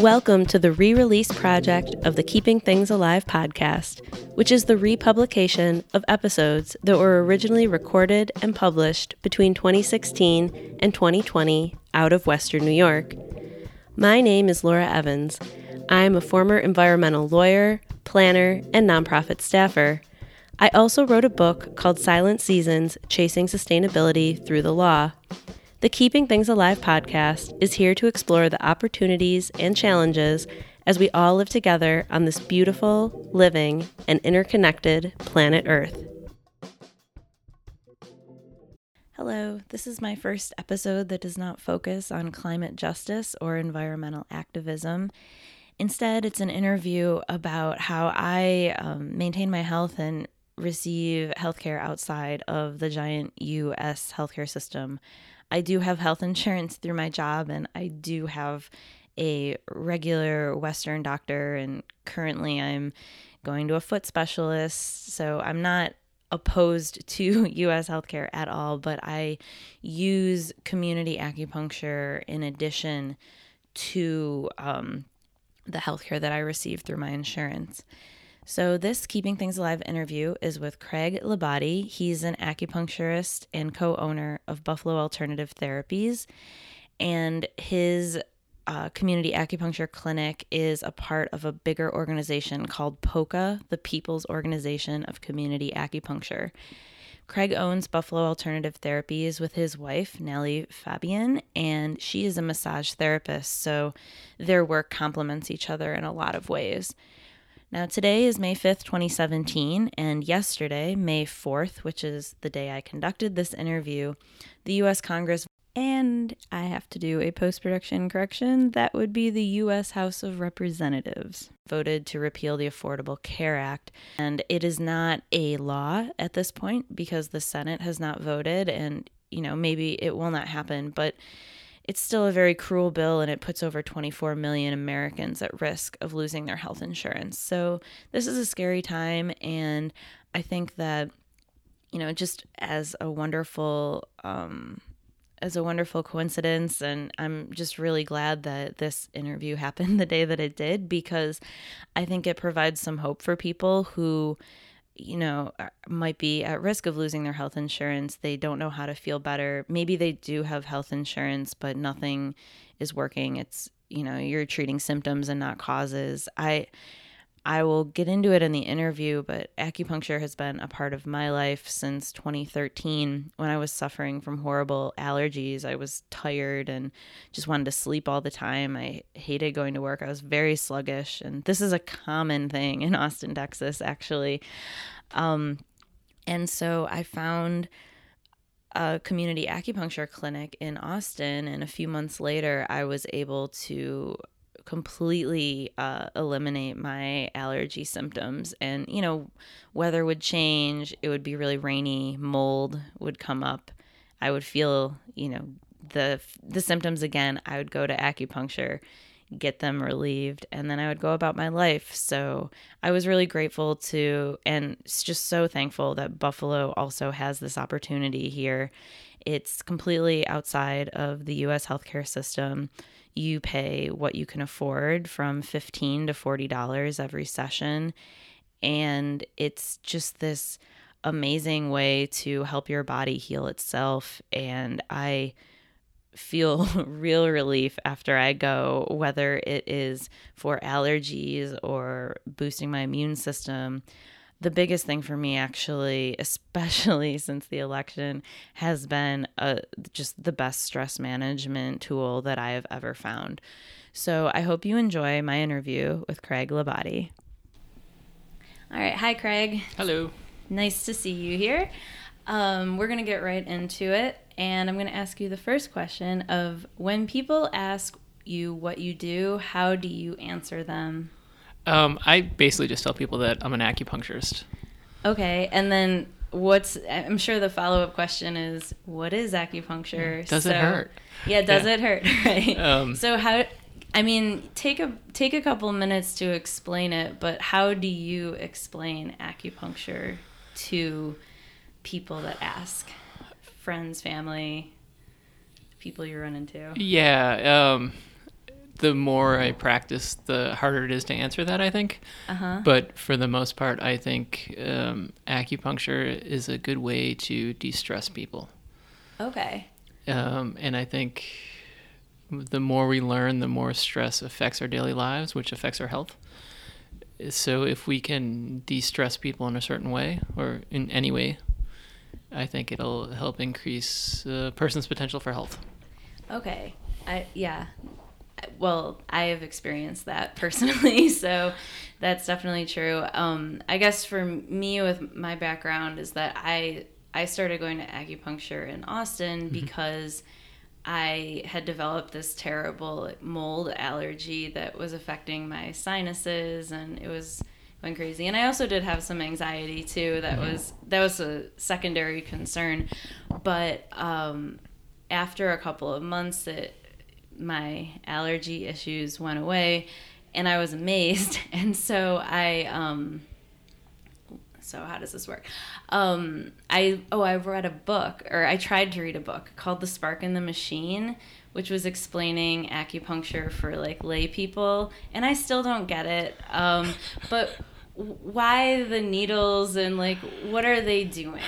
Welcome to the re release project of the Keeping Things Alive podcast, which is the republication of episodes that were originally recorded and published between 2016 and 2020 out of Western New York. My name is Laura Evans. I am a former environmental lawyer, planner, and nonprofit staffer. I also wrote a book called Silent Seasons Chasing Sustainability Through the Law. The Keeping Things Alive podcast is here to explore the opportunities and challenges as we all live together on this beautiful, living, and interconnected planet Earth. Hello, this is my first episode that does not focus on climate justice or environmental activism. Instead, it's an interview about how I um, maintain my health and receive healthcare outside of the giant US healthcare system. I do have health insurance through my job, and I do have a regular Western doctor, and currently I'm going to a foot specialist. So I'm not opposed to US healthcare at all, but I use community acupuncture in addition to um, the healthcare that I receive through my insurance. So, this Keeping Things Alive interview is with Craig Labadie. He's an acupuncturist and co owner of Buffalo Alternative Therapies. And his uh, community acupuncture clinic is a part of a bigger organization called POCA, the People's Organization of Community Acupuncture. Craig owns Buffalo Alternative Therapies with his wife, Nellie Fabian, and she is a massage therapist, so their work complements each other in a lot of ways. Now, today is May 5th, 2017, and yesterday, May 4th, which is the day I conducted this interview, the U.S. Congress, and I have to do a post production correction, that would be the U.S. House of Representatives, voted to repeal the Affordable Care Act. And it is not a law at this point because the Senate has not voted, and, you know, maybe it will not happen, but it's still a very cruel bill and it puts over 24 million Americans at risk of losing their health insurance. So, this is a scary time. And I think that, you know, just as a wonderful, um, as a wonderful coincidence and I'm just really glad that this interview happened the day that it did because I think it provides some hope for people who you know, uh, might be at risk of losing their health insurance. They don't know how to feel better. Maybe they do have health insurance, but nothing is working. It's, you know, you're treating symptoms and not causes. I I will get into it in the interview, but acupuncture has been a part of my life since 2013 when I was suffering from horrible allergies. I was tired and just wanted to sleep all the time. I hated going to work. I was very sluggish. And this is a common thing in Austin, Texas, actually. Um, and so I found a community acupuncture clinic in Austin. And a few months later, I was able to completely uh, eliminate my allergy symptoms. And, you know, weather would change, it would be really rainy, mold would come up. I would feel, you know, the the symptoms again. I would go to acupuncture, get them relieved, and then I would go about my life. So I was really grateful to, and just so thankful that Buffalo also has this opportunity here. It's completely outside of the U.S. healthcare system you pay what you can afford from 15 to 40 dollars every session. And it's just this amazing way to help your body heal itself. And i feel real relief after I go, whether it is for allergies or boosting my immune system the biggest thing for me actually especially since the election has been a, uh, just the best stress management tool that i have ever found. So i hope you enjoy my interview with craig Labadie all right. Hi craig. Hello. Nice to see you here. Um, we're going to get right into it and i'm going to ask you the first question of when people ask you what you do how do you answer them um, I basically just tell people that I'm an acupuncturist. Okay, and then what's? I'm sure the follow up question is, what is acupuncture? Does so, it hurt? Yeah, does yeah. it hurt? Right. Um, so how? I mean, take a take a couple minutes to explain it, but how do you explain acupuncture to people that ask, friends, family, people you run into? Yeah. Um, the more I practice, the harder it is to answer that. I think. Uh-huh. But for the most part, I think um, acupuncture is a good way to de-stress people. Okay. Um, and I think the more we learn, the more stress affects our daily lives, which affects our health. So if we can de-stress people in a certain way or in any way, I think it'll help increase a person's potential for health. Okay. I yeah. Well, I have experienced that personally, so that's definitely true. Um, I guess for me, with my background, is that I I started going to acupuncture in Austin Mm-hmm. because I had developed this terrible mold allergy that was affecting my sinuses, and it was going crazy. And I also did have some anxiety too. That Mm-hmm. was that was a secondary concern, but um, after a couple of months, it my allergy issues went away, and I was amazed. And so I um, so how does this work um i oh i read a book or i tried to read a book called the spark in the machine which was explaining acupuncture for like lay people and i still don't get it um but why the needles and like what are they doing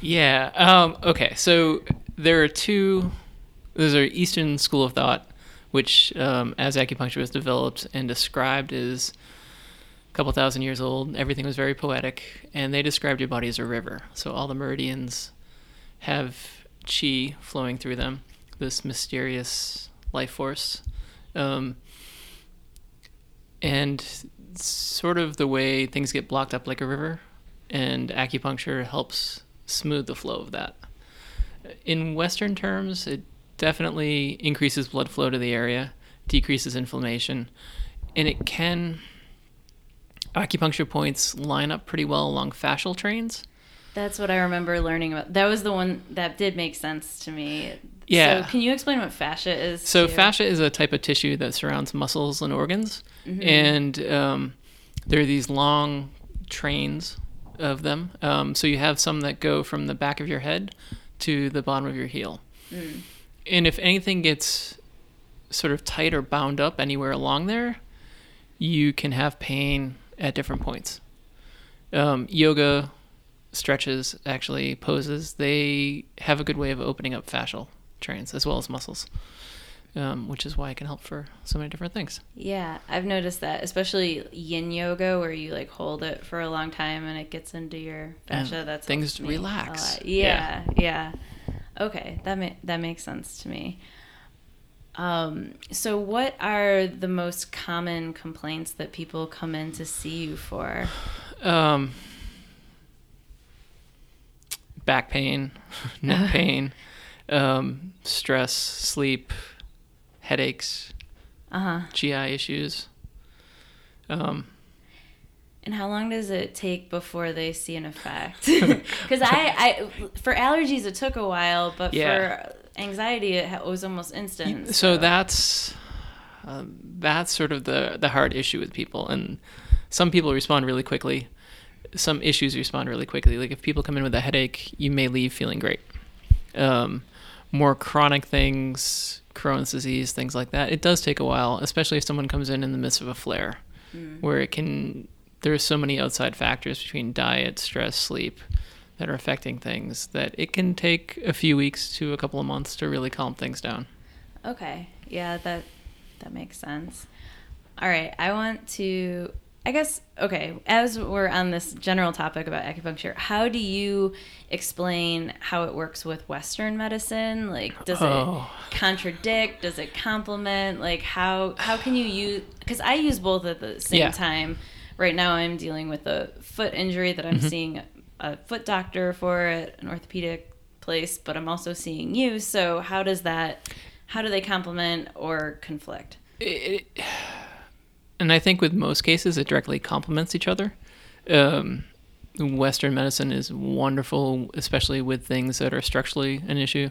Yeah. Um, okay. So there are two. There's our Eastern school of thought, which, um, as acupuncture was developed and described, is a couple thousand years old. Everything was very poetic, and they described your body as a river. So all the meridians have chi flowing through them, this mysterious life force. Um, and sort of the way things get blocked up like a river, and acupuncture helps smooth the flow of that. In Western terms, it definitely increases blood flow to the area, decreases inflammation, and it can. Acupuncture points line up pretty well along fascial trains. that's what i remember learning about that was the one that did make sense to me Yeah. so can you explain what fascia is So too? fascia is a type of tissue that surrounds muscles and organs, and um, there are these long trains of them. Um, so you have some that go from the back of your head to the bottom of your heel, and if anything gets sort of tight or bound up anywhere along there, you can have pain at different points. Um, yoga stretches, actually poses, they have a good way of opening up fascial trains as well as muscles, um, which is why it can help for so many different things. Yeah, I've noticed that, especially yin yoga, where you like hold it for a long time and it gets into your And. That's things relax. lot. Yeah, yeah, Okay, that ma- that makes sense to me. Um, so, what are the most common complaints that people come in to see you for? Um, back pain, neck pain, um, stress, sleep, headaches, Uh huh. GI issues. Um, And how long does it take before they see an effect? Because I, I, for allergies, it took a while, but Yeah. for anxiety, it was almost instant. so that's um, that's sort of the the hard issue with people, and some people respond really quickly. Some issues respond really quickly. Like if people come in with a headache, you may leave feeling great. Um, more chronic things, Crohn's disease, things like that, it does take a while, especially if someone comes in in the midst of a flare, where it can. There's so many outside factors between diet, stress, sleep that are affecting things that it can take a few weeks to a couple of months to really calm things down. Okay. Yeah, that that makes sense. All right, I want to I guess okay, as we're on this general topic about acupuncture, how do you explain how it works with western medicine? Like does Oh. it contradict, does it complement? Like how how can you use cuz I use both at the same Yeah. time. Right now I'm dealing with a foot injury that I'm seeing a foot doctor for at an orthopedic place, but I'm also seeing you. So how does that how do they complement or conflict? it, and I think with most cases, it directly complements each other. Um, Western medicine is wonderful, especially with things that are structurally an issue.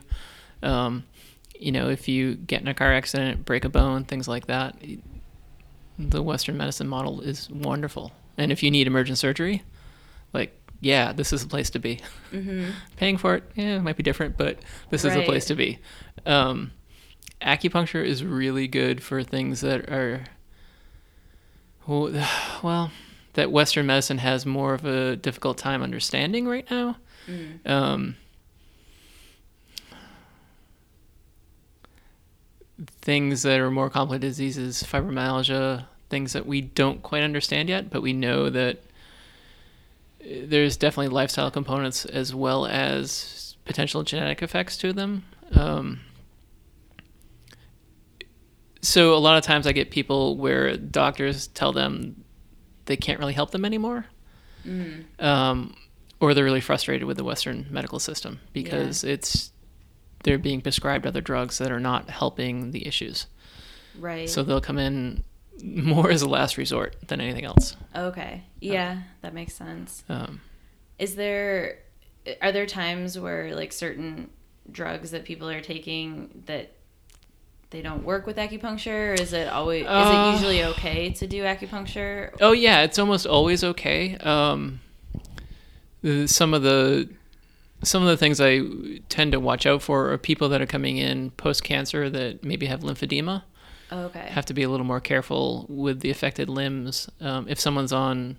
Um, you know, if you get in a car accident, break a bone, things like that, the Western medicine model is wonderful. And if you need emergent surgery, like, yeah, this is the place to be. Paying for it, yeah, it might be different, but this is the place to be. Um, acupuncture is really good for things that are well that Western medicine has more of a difficult time understanding right now. Mm. Um, things that are more complicated diseases, fibromyalgia, things that we don't quite understand yet, but we know that uh, there's definitely lifestyle components as well as potential genetic effects to them. Um, so a lot of times I get people where doctors tell them they can't really help them anymore, mm. um, or they're really frustrated with the Western medical system because yeah. it's they're being prescribed other drugs that are not helping the issues. Right. So they'll come in more as a last resort than anything else. Okay. Yeah, uh, that makes sense. Um, Is there are there times where like certain drugs that people are taking that they don't work with acupuncture? is it always uh, is it uh, usually okay to do acupuncture? Oh yeah, it's almost always okay. Um, some of the some of the things I tend to watch out for are people that are coming in post cancer that maybe have lymphedema. okay. Have to be a little more careful with the affected limbs. Um, if someone's on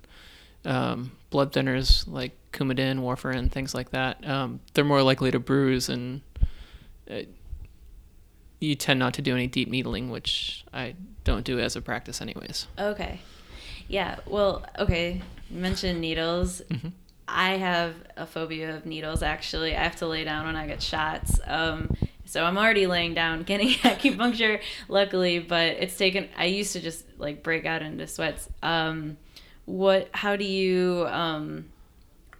um, blood thinners like Coumadin, warfarin, things like that, um, they're more likely to bruise and. Uh, you tend not to do any deep needling, which I don't do as a practice, anyways. Okay. Yeah. Well, okay. You mentioned needles. Mm-hmm. I have a phobia of needles, actually. I have to lay down when I get shots. Um, so I'm already laying down getting acupuncture, luckily, but it's taken, I used to just like break out into sweats. Um, what, how do you, um,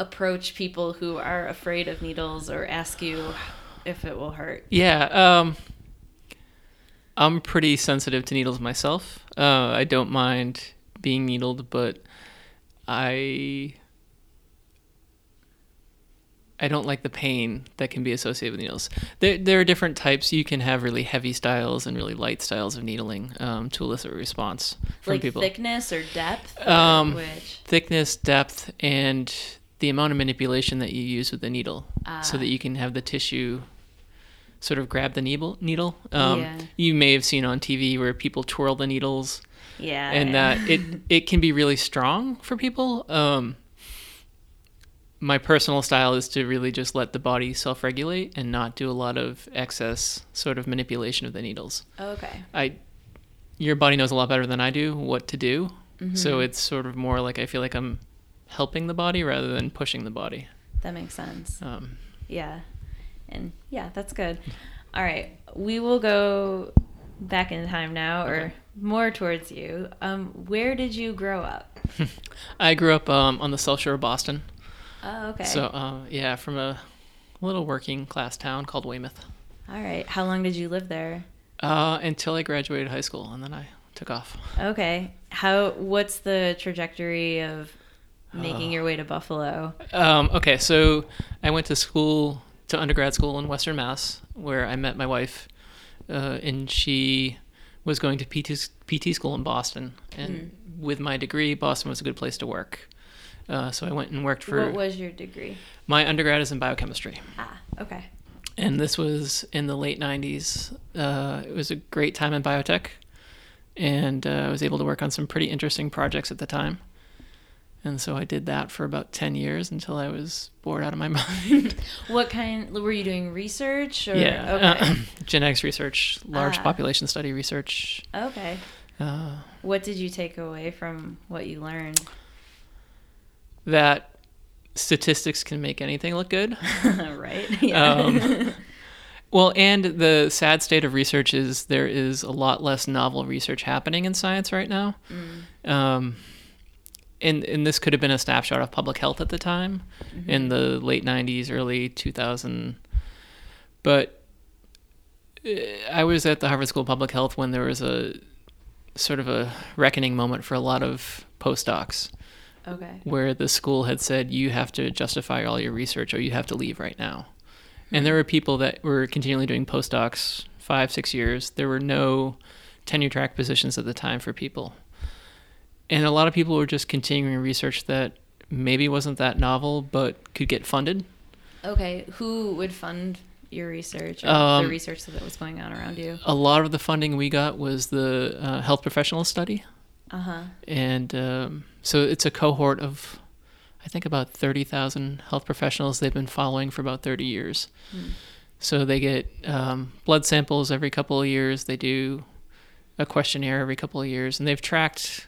approach people who are afraid of needles or ask you if it will hurt? Yeah. Um, I'm pretty sensitive to needles myself. Uh, I don't mind being needled, but I I don't like the pain that can be associated with needles. There, there are different types. You can have really heavy styles and really light styles of needling um, to elicit a response from like people. thickness or depth? Or um, thickness, depth, and the amount of manipulation that you use with the needle, so that ah. you can have the tissue sort of grab the needle. Needle. Um, yeah. You may have seen on TV where people twirl the needles. Yeah. And that it it can be really strong for people. Um, my personal style is to really just let the body self-regulate and not do a lot of excess sort of manipulation of the needles. Okay. I, your body knows a lot better than I do what to do. Mm-hmm. So it's sort of more like I feel like I'm helping the body rather than pushing the body. That makes sense. Um, yeah. And yeah, that's good. All right. We will go back in time now or more towards you. Um, where did you grow up? I grew up um, on the South Shore of Boston. Oh, okay. So, uh, yeah, from a little working class town called Weymouth. All right. How long did you live there? Uh, until I graduated high school, and then I took off. Okay. How? What's the trajectory of making uh, your way to Buffalo? Um, okay, so I went to school to undergrad school in Western Mass, where I met my wife, uh, and she was going to PT, PT school in Boston. And mm. with my degree, Boston was a good place to work. Uh, so I went and worked for. What was your degree? My undergrad is in biochemistry. Ah, okay. And this was in the late 90s. Uh, it was a great time in biotech. And uh, I was able to work on some pretty interesting projects at the time. And so I did that for about 10 years until I was bored out of my mind. what kind were you doing research or Yeah. Okay. Uh, genetics research, large ah. population study research. Okay. Uh, what did you take away from what you learned? That statistics can make anything look good. right. Yeah. Um, well, and the sad state of research is there is a lot less novel research happening in science right now. Mm. Um, and and this could have been a snapshot of public health at the time mm-hmm. in the late 90s early 2000 but uh, i was at the harvard school of public health when there was a sort of a reckoning moment for a lot of postdocs okay where the school had said you have to justify all your research or you have to leave right now hmm. and there were people that were continually doing postdocs five six years there were no tenure track positions at the time for people and a lot of people were just continuing research that maybe wasn't that novel but could get funded. Okay, who would fund your research or Um, the research that was going on around you? A lot of the funding we got was the uh, health professional study. Uh huh. and um, so it's a cohort of i think about 30000 health professionals they've been following for about 30 years. So they get um, blood samples every couple of years. They do a questionnaire every couple of years. And they've tracked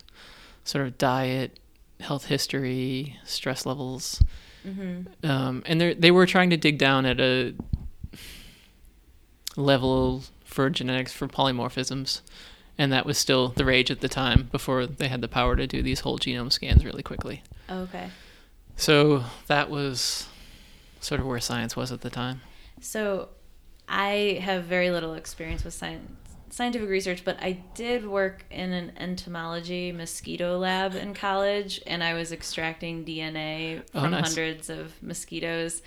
sort of diet health history stress levels. Um, and they were trying to dig down at a level for genetics for polymorphisms and that was still the rage at the time before they had the power to do these whole genome scans really quickly. Okay. So that was sort of where science was at the time. So, I have very little experience with science, scientific research, but I did work in an entomology mosquito lab in college, and I was extracting DNA Oh, from nice. hundreds of mosquitoes.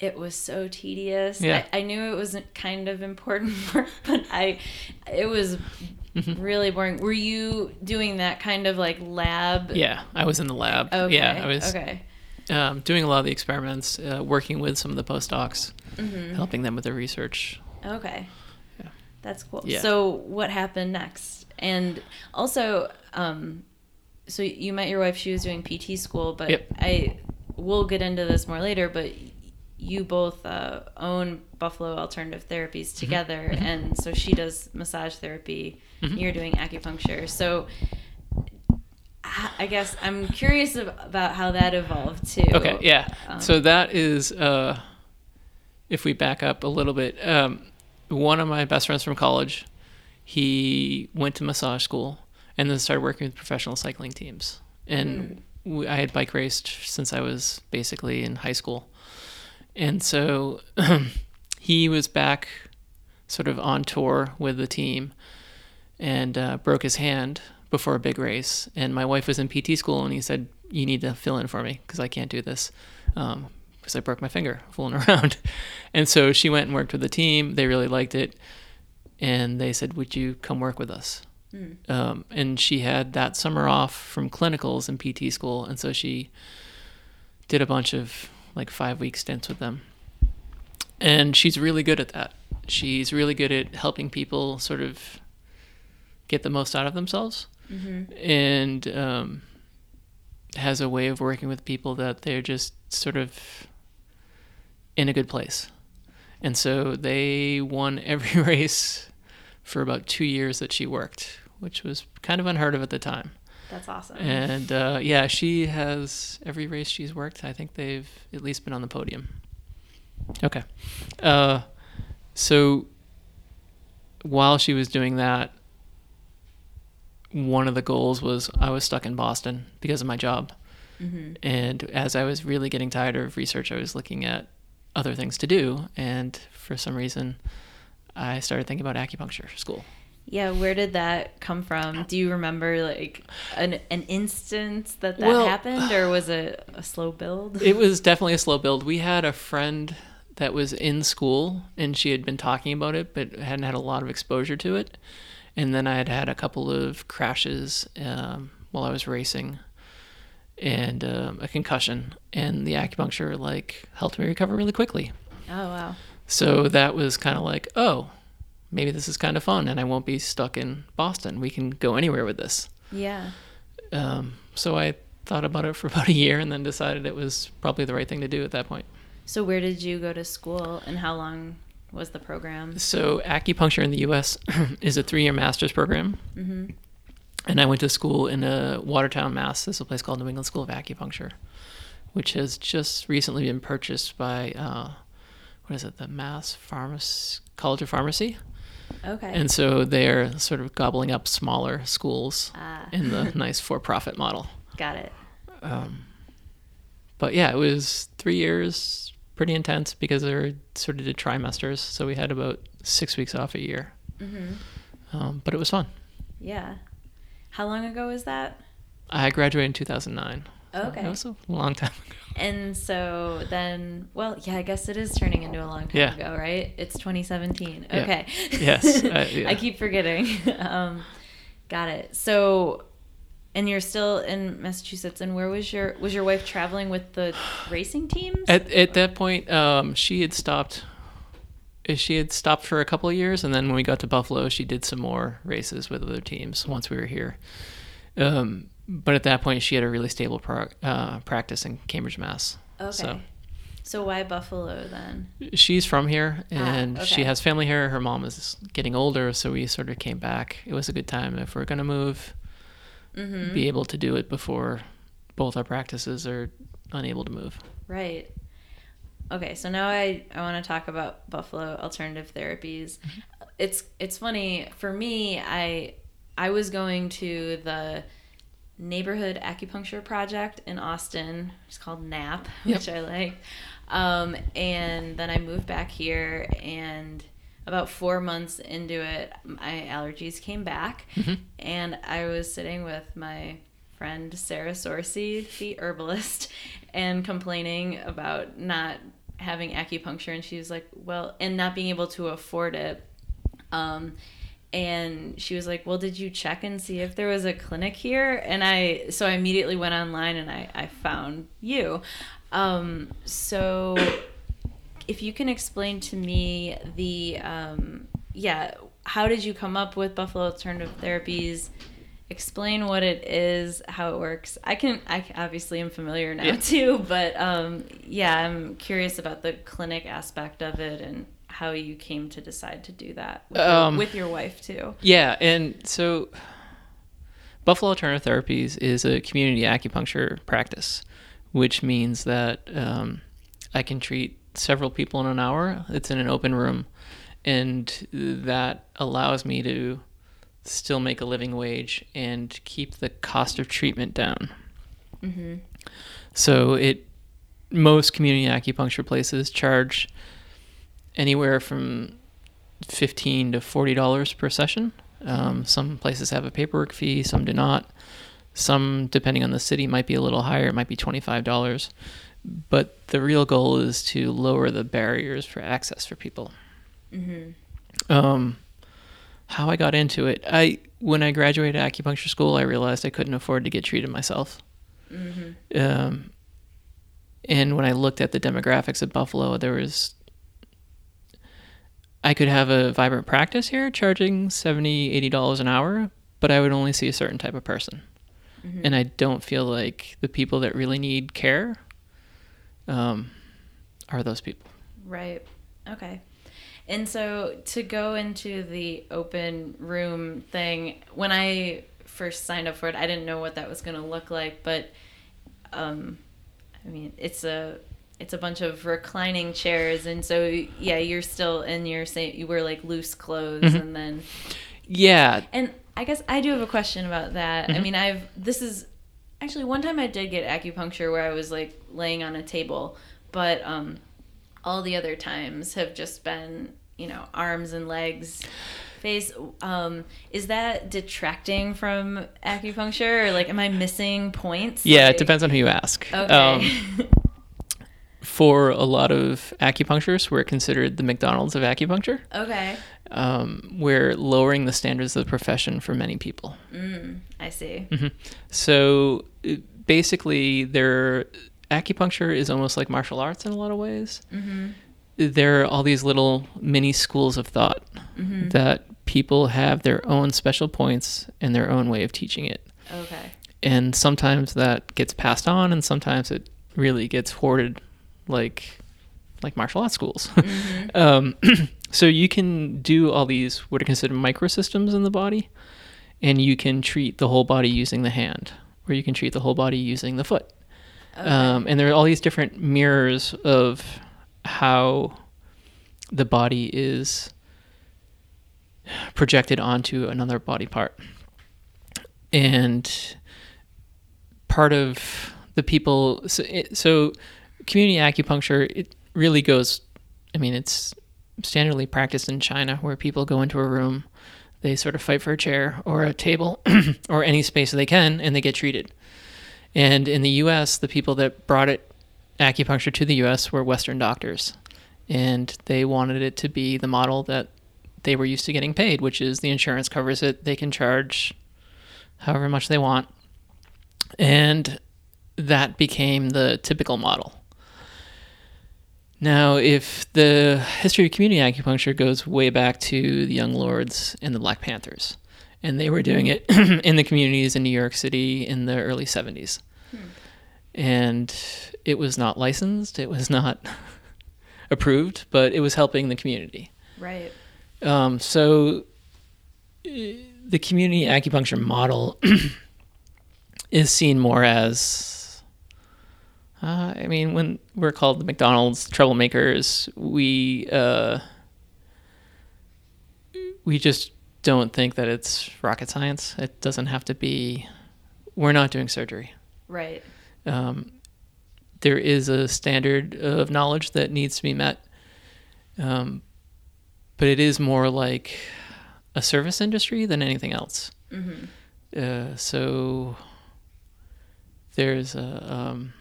It was so tedious. Yeah. I, I knew it wasn't kind of important work, but I, it was Mm-hmm. really boring. Were you doing that kind of like lab? Yeah, I was in the lab. Okay. Yeah, I was Okay. um, doing a lot of the experiments, uh, working with some of the postdocs, Mm-hmm. helping them with their research. Okay. Yeah. That's cool. Yeah. So what happened next? And also, um, so you met your wife. She was doing PT school, but Yep. I we'll get into this more later. But you both uh, own Buffalo Alternative Therapies Mm-hmm. together, and so she does massage therapy. Mm-hmm. You're doing acupuncture. So. I guess I'm curious about how that evolved too. Okay, yeah. Um, so that is, uh, if we back up a little bit, um, one of my best friends from college, he went to massage school and then started working with professional cycling teams. And we, I had bike raced since I was basically in high school. And so he was back sort of on tour with the team and uh, broke his hand before a big race. And my wife was in PT school, and he said, "You need to fill in for me because I can't do this because I broke my finger fooling around." And so she went and worked with the team. They really liked it, and they said, "Would you come work with us?" Um, and she had that summer off from clinicals in PT school, and so she did a bunch of like five week stints with them. And she's really good at that. She's really good at helping people sort of get the most out of themselves and um, has a way of working with people that they're just sort of in a good place. And so they won every race for about two years that she worked, which was kind of unheard of at the time. That's awesome. And uh, yeah, she has every race she's worked. I think they've at least been on the podium. Okay. Uh, so while she was doing that, one of the goals was I was stuck in Boston because of my job. And as I was really getting tired of research, I was looking at other things to do. And for some reason, I started thinking about acupuncture school. Yeah, where did that come from? Do you remember like an an instance that that Well- happened, or was it a slow build? It was definitely a slow build. We had a friend that was in school and she had been talking about it, but hadn't had a lot of exposure to it. And then I had had a couple of crashes um, while I was racing and um, a concussion, and the acupuncture like helped me recover really quickly. Oh wow, So that was kind of like, oh, maybe this is kind of fun, and I won't be stuck in Boston. We can go anywhere with this. yeah, Um, so I thought about it for about a year, and then decided it was probably the right thing to do at that point. So where did you go to school, and how long was the program? So acupuncture in the U.S. is a three-year master's program, and I went to school in uh, Watertown, Mass. This is a place called New England School of Acupuncture, which has just recently been purchased by uh, what is it, the Mass Pharmacy College of Pharmacy, Okay. and so they're sort of gobbling up smaller schools Ah. in the nice for-profit model. Got it. But yeah, it was three years, pretty intense because they were sort of did trimesters, so we had about six weeks off a year. Um, but it was fun. Yeah. How long ago was that? I graduated in 2009. so Okay. That was a long time ago. And so then, well, yeah, I guess it is turning into a long time Yeah. ago, right? It's 2017. Yeah. Okay. Yes, uh, yeah. I keep forgetting. um, got it. So, and you're still in Massachusetts. And where was your was your wife traveling with the racing teams? At, at that point, um, she had stopped she had stopped for a couple of years, and then when we got to Buffalo, she did some more races with other teams once we were here. Um, but at that point, she had a really stable pro- uh, practice in Cambridge, Mass. Okay. So So why Buffalo then? she's from here, and she okay. has family here. Her mom is getting older, so we sort of came back. It was a good time if we're gonna move, Mm-hmm. be able to do it before both our practices are unable to move. Right. Okay, so now I, I want to talk about Buffalo alternative therapies. It's it's funny for me. I I was going to the neighborhood acupuncture project in Austin. It's called NAP, Yep. which I like. Um, and then I moved back here, and about four months into it, my allergies came back, and I was sitting with my friend Sarah Sorcy, the herbalist, and complaining about not having acupuncture, and she was like, "Well," and not being able to afford it. Um, and she was like, "Well, did you check and see if there was a clinic here?" And I, so I immediately went online and I, I found you. Um, so, if you can explain to me the, um, yeah, how did you come up with Buffalo Alternative Therapies? Explain what it is, how it works. I can, I obviously am familiar now Yeah. too, but um, yeah, I'm curious about the clinic aspect of it and how you came to decide to do that with, Um, your, with your wife too. Yeah, and so Buffalo Alternative Therapies is a community acupuncture practice, which means that um, I can treat several people in an hour. It's in an open room, and that allows me to still make a living wage and keep the cost of treatment down. So it most community acupuncture places charge anywhere from fifteen to forty dollars per session. Um, some places have a paperwork fee, some do not. Some, depending on the city, might be a little higher. It might be twenty-five dollars. But the real goal is to lower the barriers for access for people. Um, how I got into it, I when I graduated acupuncture school, I realized I couldn't afford to get treated myself. Um, and when I looked at the demographics of Buffalo, there was I could have a vibrant practice here charging 70 80 dollars an hour, but I would only see a certain type of person. And I don't feel like the people that really need care um, are those people. Right. Okay. And so to go into the open room thing, when I first signed up for it, I didn't know what that was going to look like, but um I mean, it's a it's a bunch of reclining chairs and so yeah, you're still in your same you wear like loose clothes and then Yeah, and I guess I do have a question about that. I mean, I've this is actually one time I did get acupuncture where I was like laying on a table, but um all the other times have just been, you know, arms and legs, face. Um is that detracting from acupuncture or like am I missing points? yeah, Like- it depends on who you ask. Okay. Um, for a lot of acupuncturists, we're considered the McDonald's of acupuncture. okay. Um, we're lowering the standards of the profession for many people. I see. So uh, basically, their acupuncture is almost like martial arts in a lot of ways. There are all these little mini schools of thought that people have their own special points and their own way of teaching it. Okay. And sometimes that gets passed on, and sometimes it really gets hoarded, like like martial arts schools. um, so you can do all these what are considered microsystems in the body, and you can treat the whole body using the hand, or you can treat the whole body using the foot. Um, and there are all these different mirrors of how the body is projected onto another body part. And part of the people, so, it, so community acupuncture, it really goes, I mean, it's standardly practiced in China where people go into a room, they sort of fight for a chair or a table or any space they can, and they get treated. And in the US, the people that brought it acupuncture to the US were Western doctors. And they wanted it to be the model that they were used to getting paid, which is the insurance covers it. They can charge however much they want. And that became the typical model. Now, if the history of community acupuncture goes way back to the Young Lords and the Black Panthers, and they were doing it in the communities in New York City in the early 70s. And it was not licensed, it was not approved, but it was helping the community. Right. Um, so eh, the community acupuncture model is seen more as, uh, I mean, when we're called the McDonald's troublemakers, we uh, we just don't think that it's rocket science. It doesn't have to be. We're not doing surgery. Right. Um, there is a standard of knowledge that needs to be met. Um, but it is more like a service industry than anything else. Mm-hmm. Uh, so there's a, um,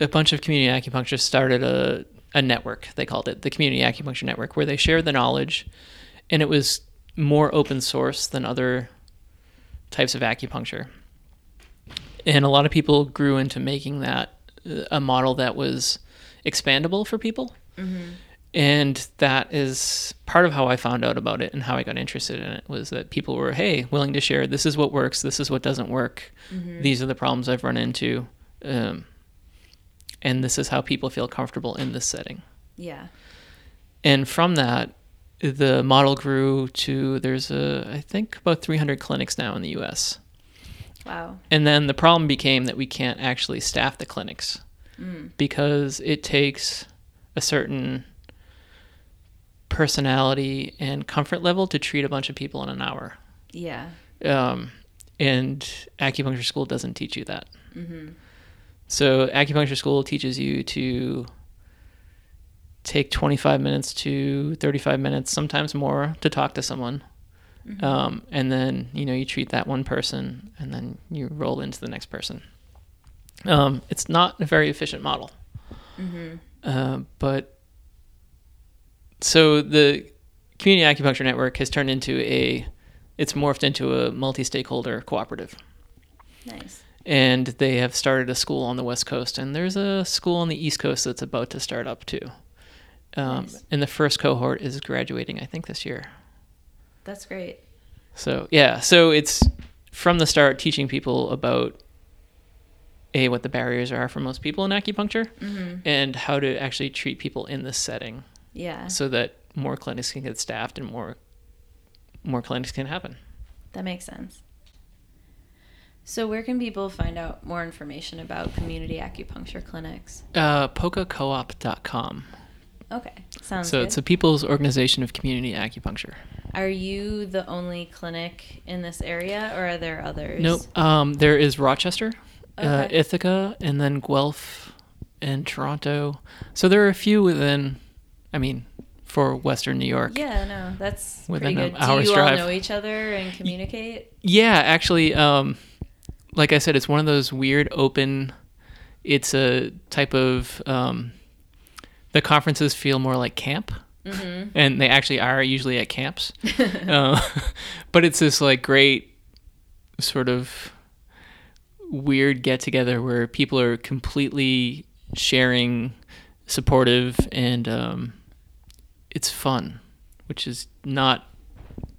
a bunch of community acupuncturists started a, a network, they called it the Community Acupuncture Network, where they shared the knowledge and it was more open source than other types of acupuncture. And a lot of people grew into making that uh, a model that was expandable for people. And that is part of how I found out about it and how I got interested in it was that people were, hey, willing to share. This is what works. This is what doesn't work. These are the problems I've run into. Um, and this is how people feel comfortable in this setting. Yeah. And from that, the model grew to there's a I think about 300 clinics now in the U.S. Wow. And then the problem became that we can't actually staff the clinics because it takes a certain personality and comfort level to treat a bunch of people in an hour. Yeah. Um, and acupuncture school doesn't teach you that. So acupuncture school teaches you to take 25 minutes to 35 minutes, sometimes more, to talk to someone. Um, and then, you know, you treat that one person and then you roll into the next person. Um, it's not a very efficient model. Uh, but so the community acupuncture network has turned into a, it's morphed into a multi-stakeholder cooperative Nice. And they have started a school on the west coast and there's a school on the east coast that's about to start up too um, Nice. and the first cohort is graduating i think this year That's great. so yeah so it's from the start teaching people about a what the barriers are for most people in acupuncture and how to actually treat people in this setting Yeah. so that more clinics can get staffed and more more clinics can happen That makes sense. So, where can people find out more information about community acupuncture clinics? uh, pocacoop.com Okay, sounds good. so good. it's a people's organization of community acupuncture Are you the only clinic in this area, or are there others? Nope. Um, there is Rochester, uh, Ithaca, and then Guelph and Toronto. So there are a few within, I mean, for Western New York. Yeah, no, that's Within pretty an good. hour's Do you all drive. know each other and communicate? Yeah, actually, um, like I said, it's one of those weird open. It's a type of. Um, the conferences feel more like camp, and they actually are usually at camps. uh, but it's this like great sort of weird get together where people are completely sharing, supportive, and um, it's fun, which is not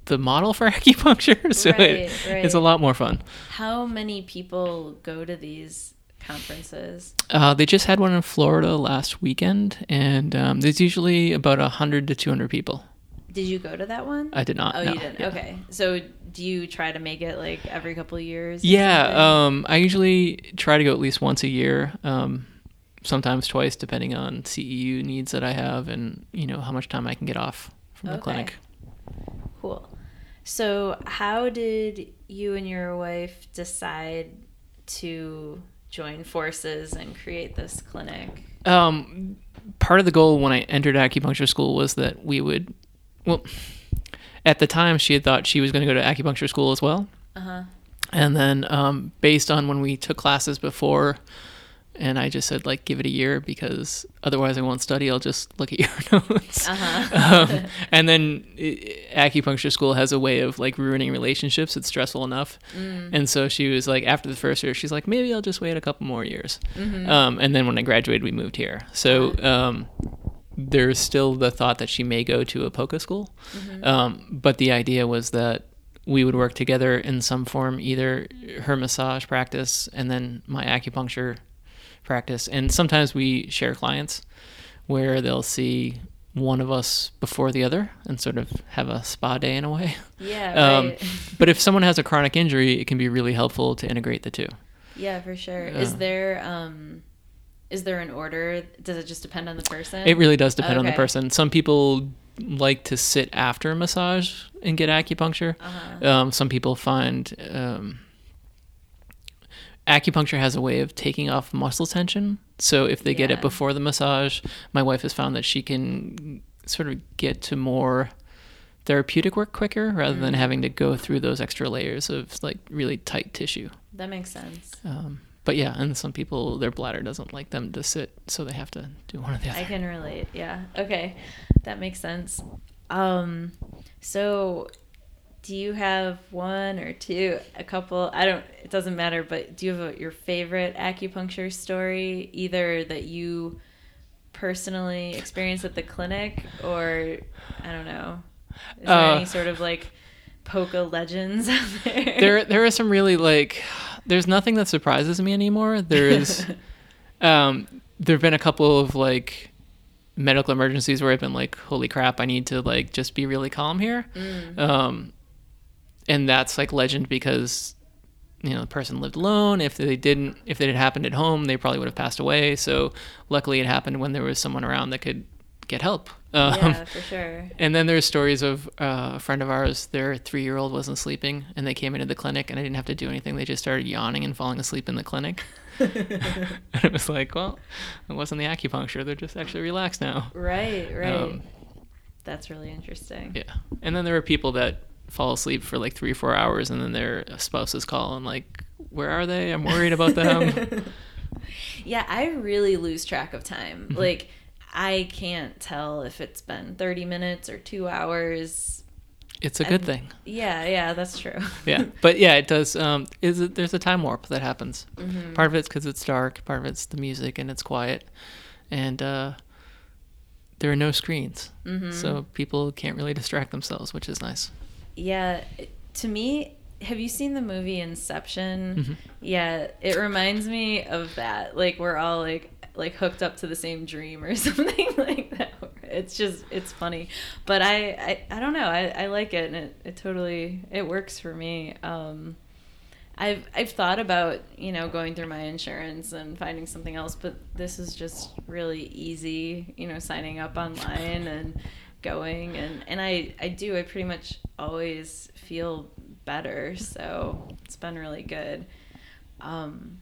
the model for acupuncture. So it, Right, it's a lot more fun. How many people go to these conferences? Uh, they just had one in Florida last weekend, and um, there's usually about 100 to 200 people. Did you go to that one? I did not. Oh, no. you didn't. Yeah. Okay. So, do you try to make it like every couple of years? Yeah, um, I usually try to go at least once a year, um, sometimes twice, depending on CEU needs that I have and you know how much time I can get off from the Okay. clinic. Cool. So, how did you and your wife decide to join forces and create this clinic? Um, part of the goal when I entered acupuncture school was that we would, well, at the time she had thought she was going to go to acupuncture school as well. Uh huh. And then, um, based on when we took classes before, and I just said like give it a year because otherwise I won't study. I'll just look at your notes. Uh-huh. um, and then i acupuncture school has a way of like ruining relationships. It's stressful enough, Mm. and so she was like after the first year, she's like maybe I'll just wait a couple more years. Mm-hmm. Um, and then when I graduated, we moved here. So um, there's still the thought that she may go to a Poca school, Mm-hmm. um, but the idea was that we would work together in some form, either her massage practice and then my acupuncture practice. And sometimes we share clients where they'll see one of us before the other and sort of have a spa day in a way. yeah, Um, right. but if someone has a chronic injury, it can be really helpful to integrate the two. yeah, for sure. Is Yeah. there um is there an order? Does it just depend on the person? It really does depend on the person. Some people like to sit after a massage and get acupuncture. Uh-huh. Um, some people find um, acupuncture has a way of taking off muscle tension. So if they get it before the massage, my wife has found that she can sort of get to more therapeutic work quicker rather than Mm. having to go through those extra layers of like really tight tissue. That makes sense. Um, but yeah, and some people their bladder doesn't like them to sit, so they have to do one or the other. I can relate. Yeah. Okay. That makes sense. Um so do you have one or two a couple I don't it doesn't matter but do you have a, your favorite acupuncture story either that you personally experienced at the clinic or I don't know is there Uh, any sort of like POCA legends out there? There there are some really like there's nothing that surprises me anymore. There's um there've been a couple of like medical emergencies where i've been like holy crap i need to like just be really calm here. Mm. um and that's like legend because you know the person lived alone if they didn't if it had happened at home they probably would have passed away so luckily it happened when there was someone around that could get help um, yeah for sure and then there's stories of uh, a friend of ours, their three year old wasn't sleeping, and they came into the clinic, and I didn't have to do anything. They just started yawning and falling asleep in the clinic. and it was like, well, it wasn't the acupuncture. They're just actually relaxed now. right right Um, that's really interesting Yeah. And then there are people that fall asleep for like three or four hours, and then their spouses call and, like, where are they? I'm worried about them. yeah, I really lose track of time. Mm-hmm. Like, I can't tell if it's been 30 minutes or two hours. it's a good And- thing. Yeah, yeah, that's true. Yeah. But yeah, it does. Um, is it, there's a time warp that happens. Mhm. Part of it's because it's dark. Part of it's the music and it's quiet, and uh, there are no screens, Mhm. so people can't really distract themselves, which is nice. Yeah, to me, have you seen the movie Inception? Mhm. Yeah, it reminds me of that. Like we're all like like hooked up to the same dream or something like that. It's just it's funny, but I I, I don't know. I, I like it and it, it totally it works for me. Um, I've I've thought about you know going through my insurance and finding something else, but this is just really easy. You know, signing up online and going and and I I do I pretty much always feel better, so it's been really good. Um,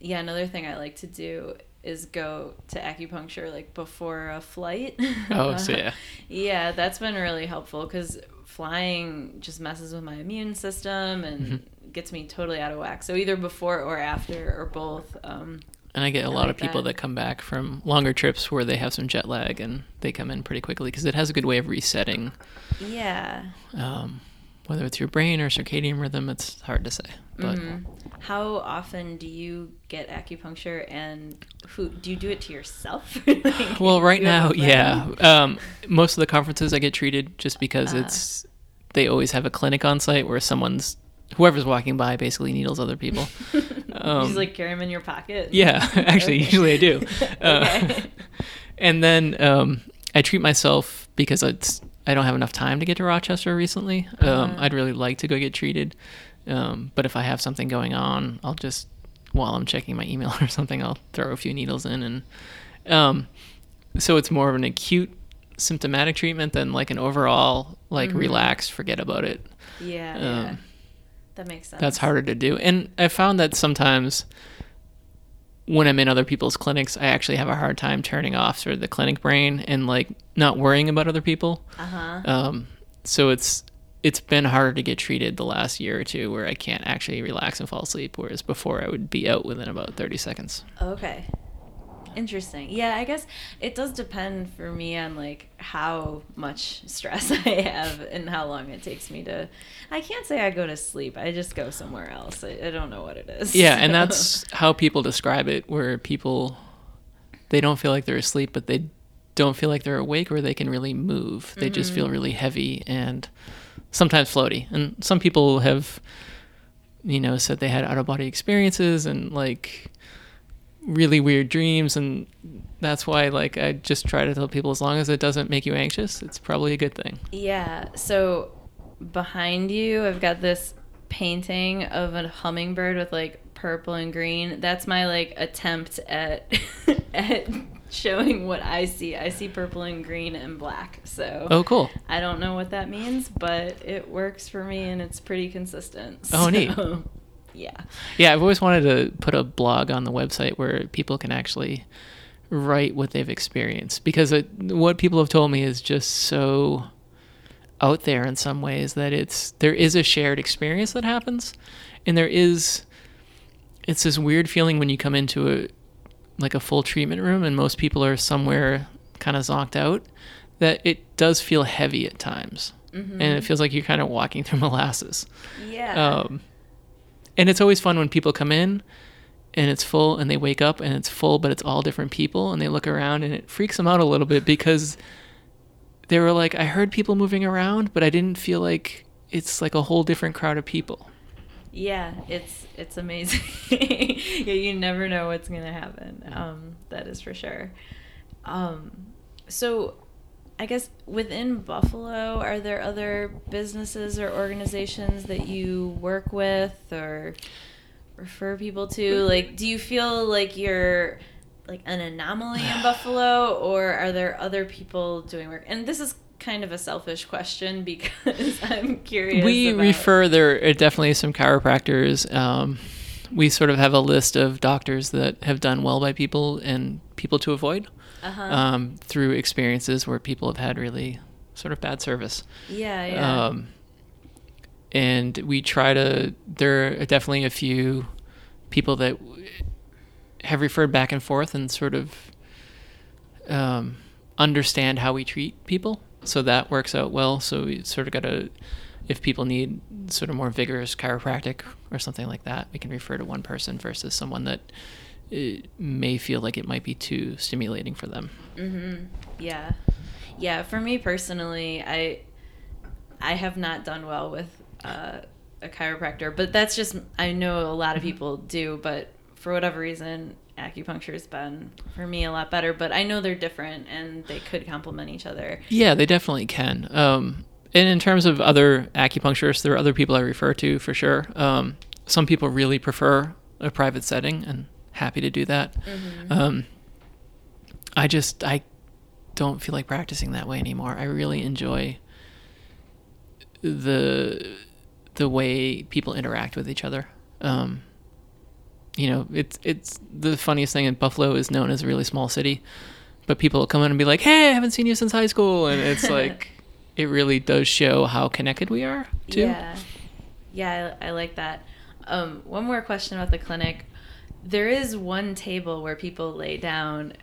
yeah, another thing I like to do is go to acupuncture like before a flight. Oh, so yeah. yeah, that's been really helpful because flying just messes with my immune system and Mm-hmm. gets me totally out of whack. So either before or after or both. Um, And I get a I lot like of people that. that. come back from longer trips where they have some jet lag and they come in pretty quickly because it has a good way of resetting. yeah. Um, whether it's your brain or circadian rhythm, it's hard to say. But Mhm. How often do you get acupuncture and who do you do it to yourself? Like, well, right now, yeah. Um, most of the conferences I get treated just because Uh-huh. it's they always have a clinic on site where someone's whoever's walking by basically needles other people. you Um, just like carry them in your pocket. Yeah, actually, Okay. usually I do. Uh, Okay. and then um, I treat myself because it's I don't have enough time to get to Rochester recently. Um, Uh-huh. I'd really like to go get treated, um, but if I have something going on, I'll just while I'm checking my email or something, I'll throw a few needles in, and um, so it's more of an acute symptomatic treatment than like an overall like Mhm. relax, forget about it. Yeah, Um, yeah. That makes sense. That's harder to do. And I found that sometimes when I'm in other people's clinics, I actually have a hard time turning off sort of the clinic brain and like not worrying about other people. Uh huh. Um, so it's it's been harder to get treated the last year or two where I can't actually relax and fall asleep, whereas before I would be out within about 30 seconds. Okay. Interesting. Yeah, I guess it does depend for me on like how much stress I have and how long it takes me to. I can't say I go to sleep. I just go somewhere else. I, I don't know what it is. Yeah, and that's how people describe it, where people they don't feel like they're asleep, but they don't feel like they're awake or they can really move. They just feel mm-hmm. really heavy and sometimes floaty. And some people have, you know, said they had out of body experiences and like really weird dreams. And that's why, like, I just try to tell people as long as it doesn't make you anxious, it's probably a good thing. Yeah. So behind you, I've got this painting of a hummingbird with like purple and green. That's my like attempt at at showing what I see. I see purple and green and black. So Oh, cool. I don't know what that means, but it works for me and it's pretty consistent. Oh, neat. Yeah. Yeah, I've always wanted to put a blog on the website where people can actually write what they've experienced because it, what people have told me is just so out there in some ways that it's there is a shared experience that happens and there is it's this weird feeling when you come into a like a full treatment room and most people are somewhere kind of zonked out that it does feel heavy at times and it feels like you're kind of walking through molasses Yeah. um, and it's always fun when people come in and it's full and they wake up and it's full, but it's all different people and they look around and it freaks them out a little bit because they were like, I heard people moving around, but I didn't feel like it's like a whole different crowd of people. Yeah, it's it's amazing. yeah, you never know what's gonna happen. Um, that is for sure. Um, so, I guess within Buffalo, are there other businesses or organizations that you work with or refer people to? Like, do you feel like you're like an anomaly in Buffalo, or are there other people doing work? And this is kind of a selfish question because I'm curious. we about- refer there are definitely some chiropractors. Um, we sort of have a list of doctors that have done well by people and people to avoid Uh-huh. um, through experiences where people have had really sort of bad service. Yeah, yeah. Um, and we try to. There are definitely a few people that have referred back and forth and sort of um, understand how we treat people. So that works out well. So we sort of got to, if people need sort of more vigorous chiropractic or something like that, we can refer to one person versus someone that uh, may feel like it might be too stimulating for them. Mm-hmm. Yeah, yeah. For me personally, I I have not done well with uh, a chiropractor, but that's just I know a lot of people do, but for whatever reason, acupuncture has been for me a lot better. But I know they're different and they could complement each other. Yeah, they definitely can. Um, and in terms of other acupuncturists, there are other people I refer to for sure. Um, some people really prefer a private setting, and happy to do that. Um, I just I don't feel like practicing that way anymore. I really enjoy the the way people interact with each other. Um, you know, it's it's the funniest thing in Buffalo is known as a really small city, but people will come in and be like, "Hey, I haven't seen you since high school," and it's like it really does show how connected we are too. Yeah, yeah, I, I like that. Um, one more question about the clinic. There is one table where people lay down.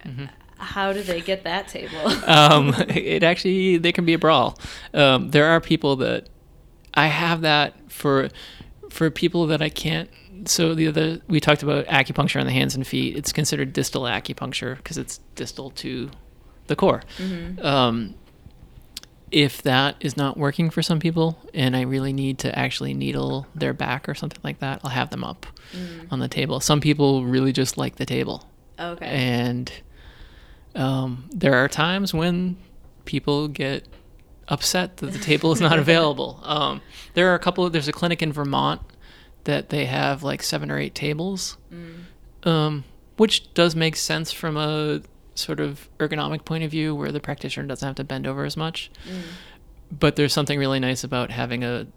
How do they get that table? um, it actually they can be a brawl. Um, there are people that I have that for for people that I can't. So the other we talked about acupuncture on the hands and feet. It's considered distal acupuncture because it's distal to the core. Um, if that is not working for some people, and I really need to actually needle their back or something like that, I'll have them up on the table. Some people really just like the table okay. and um, there are times when people get upset that the table is not available. Um, there are a couple. There's a clinic in Vermont that they have like seven or eight tables, um, which does make sense from a sort of ergonomic point of view, where the practitioner doesn't have to bend over as much. Mm. But there's something really nice about having a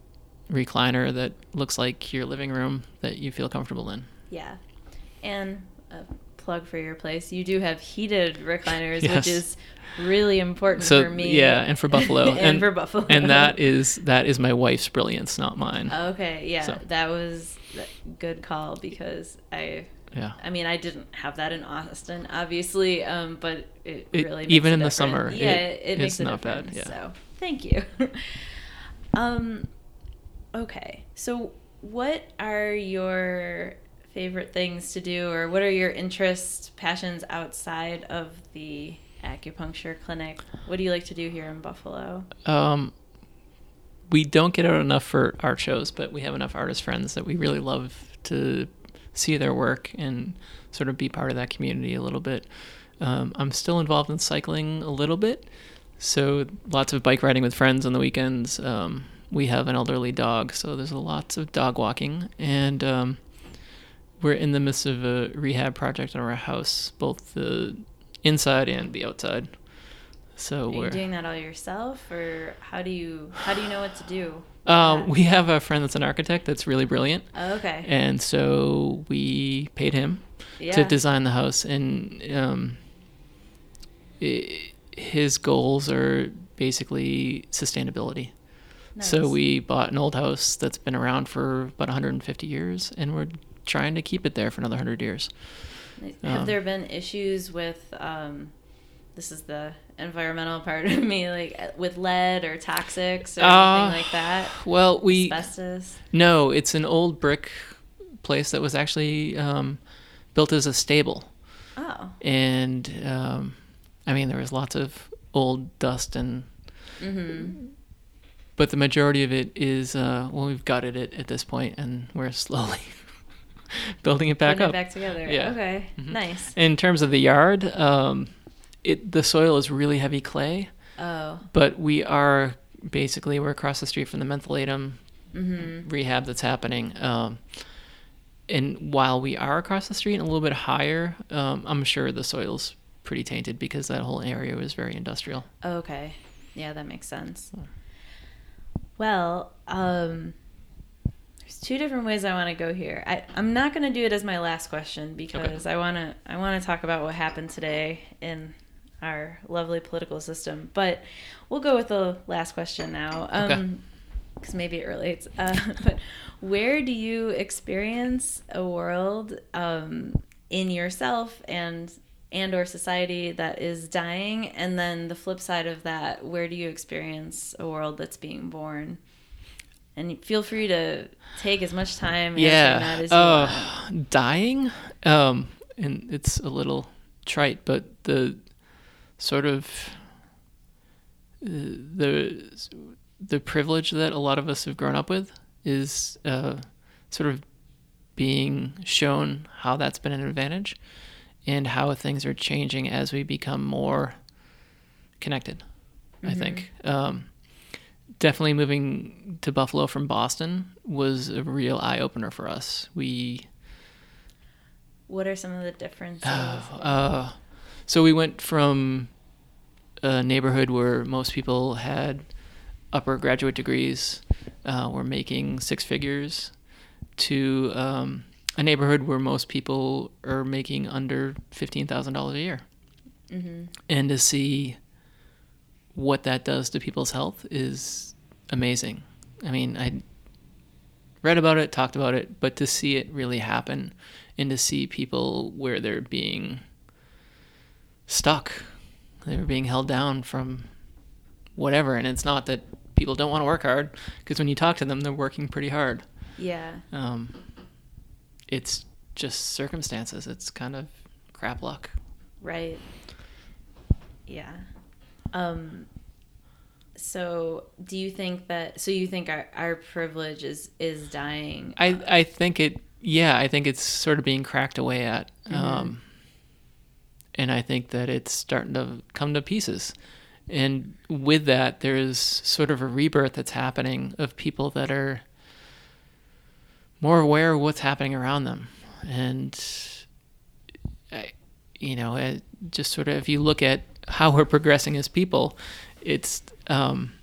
recliner that looks like your living room that you feel comfortable in. Yeah. And a plug for your place. You do have heated recliners, Yes. which is really important So for me. yeah, and for Buffalo, and, for Buffalo, and that is that is my wife's brilliance, not mine. okay, yeah, So. that was a good call because I, yeah. I mean, I didn't have that in Austin, obviously, um, but it, It- really makes even in the summer, yeah, it- it, makes it's not bad, yeah. So thank you. um, okay, so what are your favorite things to do, or what are your interests, passions outside of the acupuncture clinic? What do you like to do here in Buffalo? Um, we don't get out enough for art shows, but we have enough artist friends that we really love to see their work and sort of be part of that community a little bit. Um, I'm still involved in cycling a little bit, so lots of bike riding with friends on the weekends. Um, we have an elderly dog, so there's lots of dog walking, and um, we're in the midst of a rehab project on our house, both the inside and the outside. So Are we're you doing that all yourself, or how do you how do you know what to do? Um, we have a friend that's an architect that's really brilliant, Oh, okay. and so we paid him yeah. to design the house. And um, i his goals are basically sustainability. Nice. So we bought an old house that's been around for about 150 years, and we're trying to keep it there for another 100 years. Have um, there been issues with um, this is the environmental part of me, like uh, with lead or toxics or Uh, anything like that? Well, we Asbestos. no, it's an old brick place that was actually um, built as a stable. Oh. and um, I mean there was lots of old dust and Mm-hmm. but the majority of it is uh, well we've gutted it at this point and we're slowly building it back Putting up. it back together. Yeah. Okay. Mhm. Nice. In terms of the yard, um, it the soil is really heavy clay, Oh. but we are basically we're across the street from the mentholatum Mm-hmm. rehab that's happening. Um, and while we are across the street and a little bit higher, um, I'm sure the soil's pretty tainted because that whole area was very industrial. Okay. Yeah, that makes sense. Well, um, there's two different ways I want to go here. I, I'm not going to do it as my last question because I want to I want to talk about what happened today in our lovely political system. But we'll go with the last question now. Okay. Um, because maybe it relates. Uh, but where do you experience a world um, in yourself and and or society that is dying? And then the flip side of that, where do you experience a world that's being born? And feel free to take as much time answering that yeah as you uh, want. dying um and it's a little trite but the sort of uh, the the privilege that a lot of us have grown up with is uh, sort of being shown how that's been an advantage and how things are changing as we become more connected i think um, definitely moving to Buffalo from Boston was a real eye opener for us. We What are some of the differences? uh, so we went from a neighborhood where most people had upper graduate degrees, uh, were making six figures, to um, a neighborhood where most people are making under fifteen thousand dollars a year, hmm and to see what that does to people's health is amazing. I mean, I read about it, talked about it, but to see it really happen and to see people where they're being stuck, They were being held down from whatever. And it's not that people don't want to work hard, because when you talk to them, they're working pretty hard. Yeah. Um, it's just circumstances. It's kind of crap luck. Right. Yeah. Um so do you think that so you think our, our privilege is is dying? I I think it yeah I think it's sort of being cracked away at, um, and I think that it's starting to come to pieces. And with that, there's sort of a rebirth that's happening of people that are more aware of what's happening around them, and I, you know, it just sort of if you look at how we're progressing as people, it's um,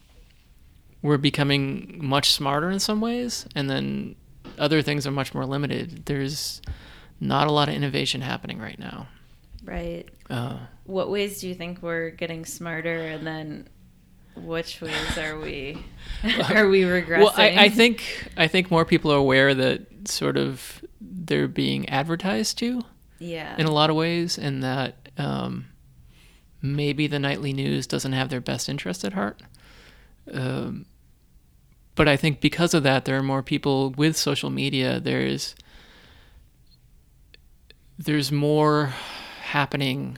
we're becoming much smarter in some ways, and then other things are much more limited. There's not a lot of innovation happening right now. Right. Uh, What ways do you think we're getting smarter, and then which ways are we are we regressing? well, I, I think I think more people are aware that sort of they're being advertised to yeah. in a lot of ways, and that um, maybe the nightly news doesn't have their best interest at heart. Um, but I think because of that, there are more people with social media. There's there's more happening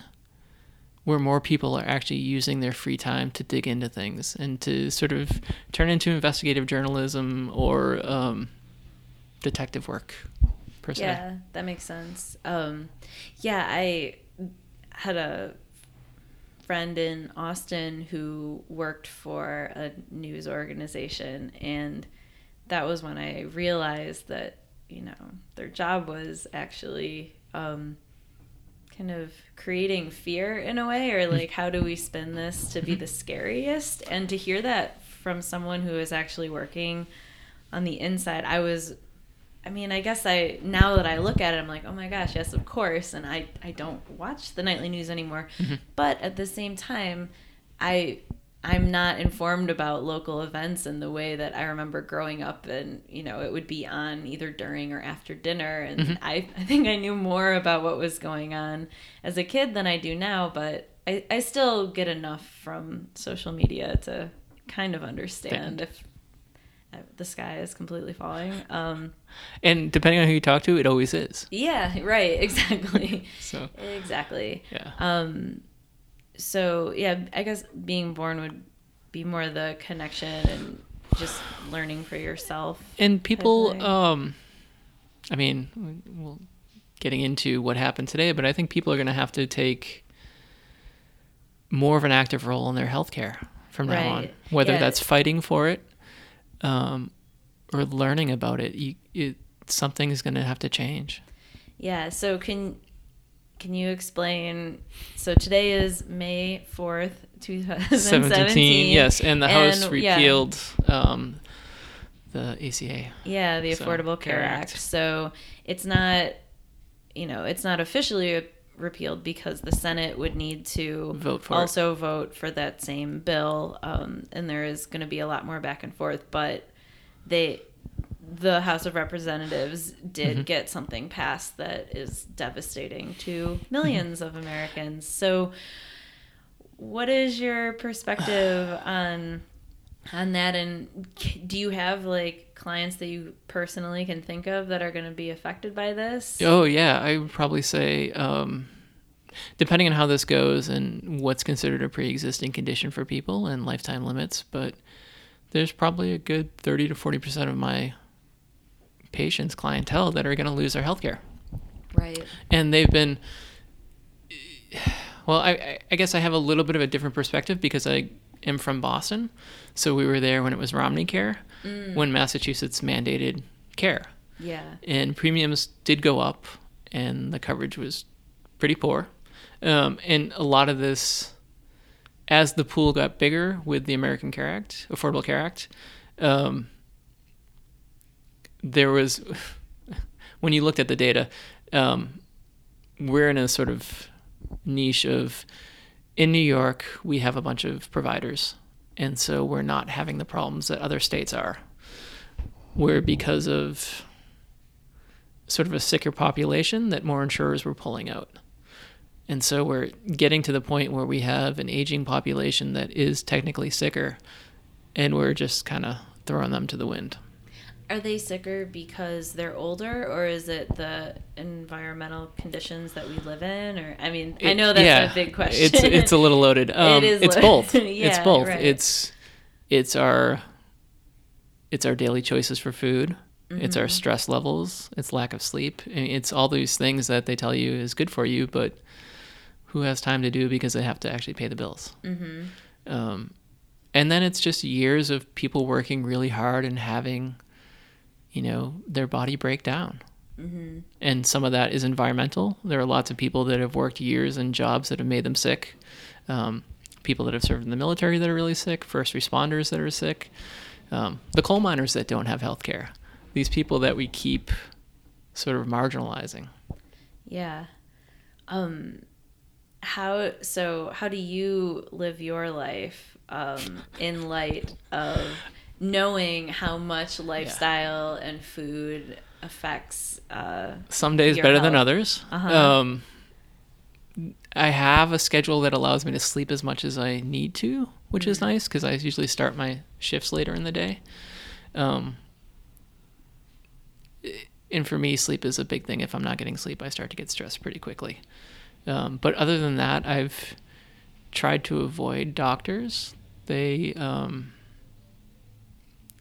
where more people are actually using their free time to dig into things and to sort of turn into investigative journalism or um, detective work per se. Yeah, that makes sense. Um, yeah, I had a friend in Austin who worked for a news organization, and that was when I realized that you know their job was actually um, kind of creating fear in a way, or like how do we spin this to be the mm-hmm. scariest? And to hear that from someone who is actually working on the inside, I was I mean, I guess I now that I look at it, I'm like, oh my gosh, yes, of course. And I I don't watch the nightly news anymore, mm-hmm. but at the same time, I I'm not informed about local events in the way that I remember growing up, and you know, it would be on either during or after dinner, and I I think I knew more about what was going on as a kid than I do now, but I I still get enough from social media to kind of understand if uh, the sky is completely falling. Um, And depending on who you talk to, it always is. yeah, right, exactly. So exactly. yeah. Um, so yeah, I guess being born would be more the connection and just learning for yourself. and people um i mean well getting into what happened today but i think people are going to have to take more of an active role in their healthcare from now on whether Yeah. that's fighting for it um, or learning about it you, it something's going to have to change Yeah. So can can you explain? So today is May fourth, 2017. 17 yes and the house And, yeah. repealed um, the aca Yeah, the So, Affordable Care Care Act. Act. So it's not, you know, it's not officially repealed because the Senate would need to Vote for it. also vote for that same bill, um, and there is going to be a lot more back and forth. But they, the House of Representatives, did Mm-hmm. get something passed that is devastating to 1000000s of Americans. So, what is your perspective on? on that and do you have like clients that you personally can think of that are going to be affected by this Oh yeah, I would probably say, um, depending on how this goes and what's considered a pre-existing condition for people and lifetime limits, but there's probably a good thirty to forty percent of my patients, clientele, that are going to lose their health care, right. And they've been. Well, I- I, I guess I have a little bit of a different perspective because I am from Boston, so we were there when it was Romney Care, when Massachusetts mandated care. Yeah. And premiums did go up and the coverage was pretty poor. Um, and a lot of this as the pool got bigger with the american care act affordable care act um, there was when you looked at the data um, we're in a sort of niche of in new york we have a bunch of providers and so we're not having the problems that other states are where because of sort of a sicker population that more insurers were pulling out. And so we're getting to the point where we have an aging population that is technically sicker and we're just kind of throwing them to the wind. Are they sicker because they're older or is it the environmental conditions that we live in or i mean i know that's yeah, a big question It's it's a little loaded. Um, is it's both. it's both. right. It's it's our it's our daily choices for food. It's Mm-hmm. our stress levels. It's lack of sleep. It's all these things that they tell you is good for you, but who has time to do because they have to actually pay the bills. mm-hmm. Um, and then it's just years of people working really hard and having, you know, their body break down. Mm-hmm. And some of that is environmental. There are lots of people that have worked years in jobs that have made them sick. Um, people that have served in the military that are really sick. First responders that are sick. Um, the coal miners that don't have health care. These people that we keep sort of marginalizing. Yeah. Um how so how do you live your life um in light of knowing how much lifestyle yeah. and food affects uh some days better health. than others. Uh-huh. Um I have a schedule that allows me to sleep as much as I need to, which mm-hmm. is nice because I usually start my shifts later in the day. Um, and for me, sleep is a big thing. If I'm not getting sleep, I start to get stressed pretty quickly. Um, but other than that, I've tried to avoid doctors. They um,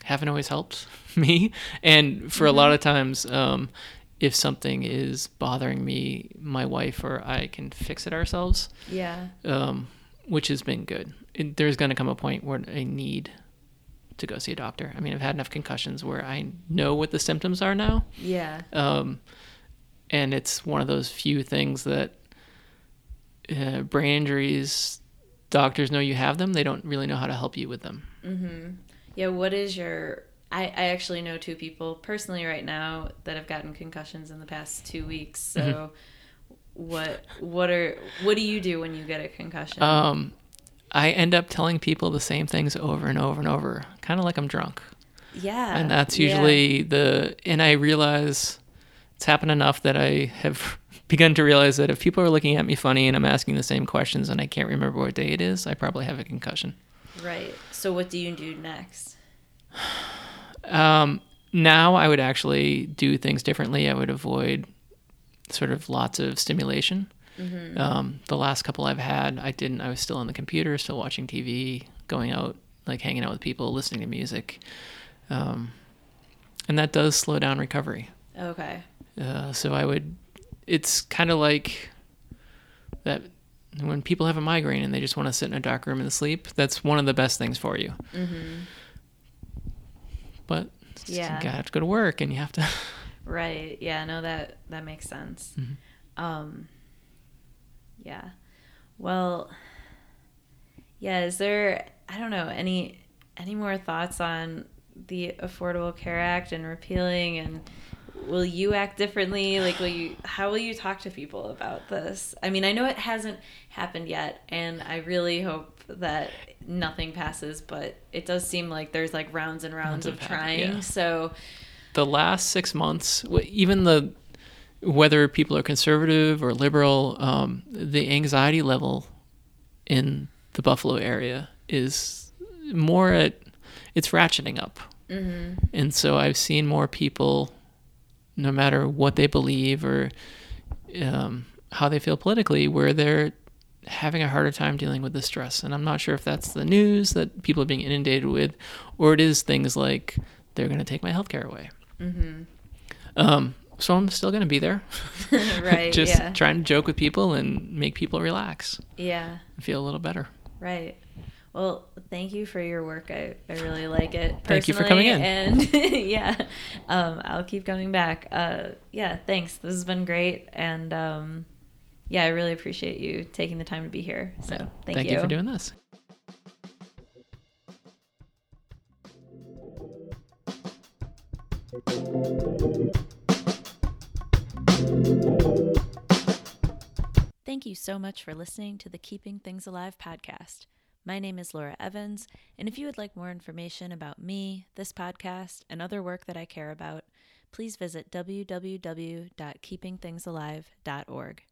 haven't always helped me, and for mm-hmm. a lot of times, um, if something is bothering me, my wife or I can fix it ourselves. Yeah. Um, which has been good. It, there's going to come a point where I need to go see a doctor. I mean, I've had enough concussions where I know what the symptoms are now. Yeah. Um, and it's one of those few things that uh, brain injuries, doctors know you have them. They don't really know how to help you with them. Mm-hmm. Yeah. What is your? I, I actually know two people personally right now that have gotten concussions in the past two weeks. So. Mm-hmm. What what are what do you do when you get a concussion? Um, I end up telling people the same things over and over and over, kind of like I'm drunk. Yeah. And that's usually yeah. the, and I realize it's happened enough that I have begun to realize that if people are looking at me funny and I'm asking the same questions and I can't remember what day it is, I probably have a concussion. Right. So what do you do next? Um, now I would actually do things differently. I would avoid sort of lots of stimulation. Mm-hmm. Um, the last couple I've had, I didn't. I was still on the computer, still watching TV, going out, like hanging out with people, listening to music, um, and that does slow down recovery. Okay. Uh, so I would. It's kind of like that when people have a migraine and they just want to sit in a dark room and sleep. That's one of the best things for you. Mm-hmm. But yeah, you have to go to work and you have to. right. Yeah. No. That that makes sense. Mm-hmm. Um yeah. Well, yeah, is there I don't know, any any more thoughts on the Affordable Care Act and repealing and will you act differently? Like will you how will you talk to people about this? I mean, I know it hasn't happened yet and I really hope that nothing passes, but it does seem like there's like rounds and rounds, rounds of trying. Yeah. So the last 6 months, even the whether people are conservative or liberal, um, the anxiety level in the Buffalo area is more at it's ratcheting up. Mm-hmm. And so I've seen more people, no matter what they believe or um, how they feel politically, where they're having a harder time dealing with the stress. And I'm not sure if that's the news that people are being inundated with, or it is things like they're going to take my health care away. Mm-hmm. Um, so I'm still going to be there. right. Just yeah. trying to joke with people and make people relax. Yeah. feel a little better. Right. Well, thank you for your work. I, I really like it. Thank you for coming in. And yeah, um, I'll keep coming back. Uh, yeah, thanks. This has been great. And um, yeah, I really appreciate you taking the time to be here. So thank, thank you. you for doing this. Thank you so much for listening to the Keeping Things Alive podcast. My name is Laura Evans, and if you would like more information about me, this podcast, and other work that I care about, please visit www.keepingthingsalive.org.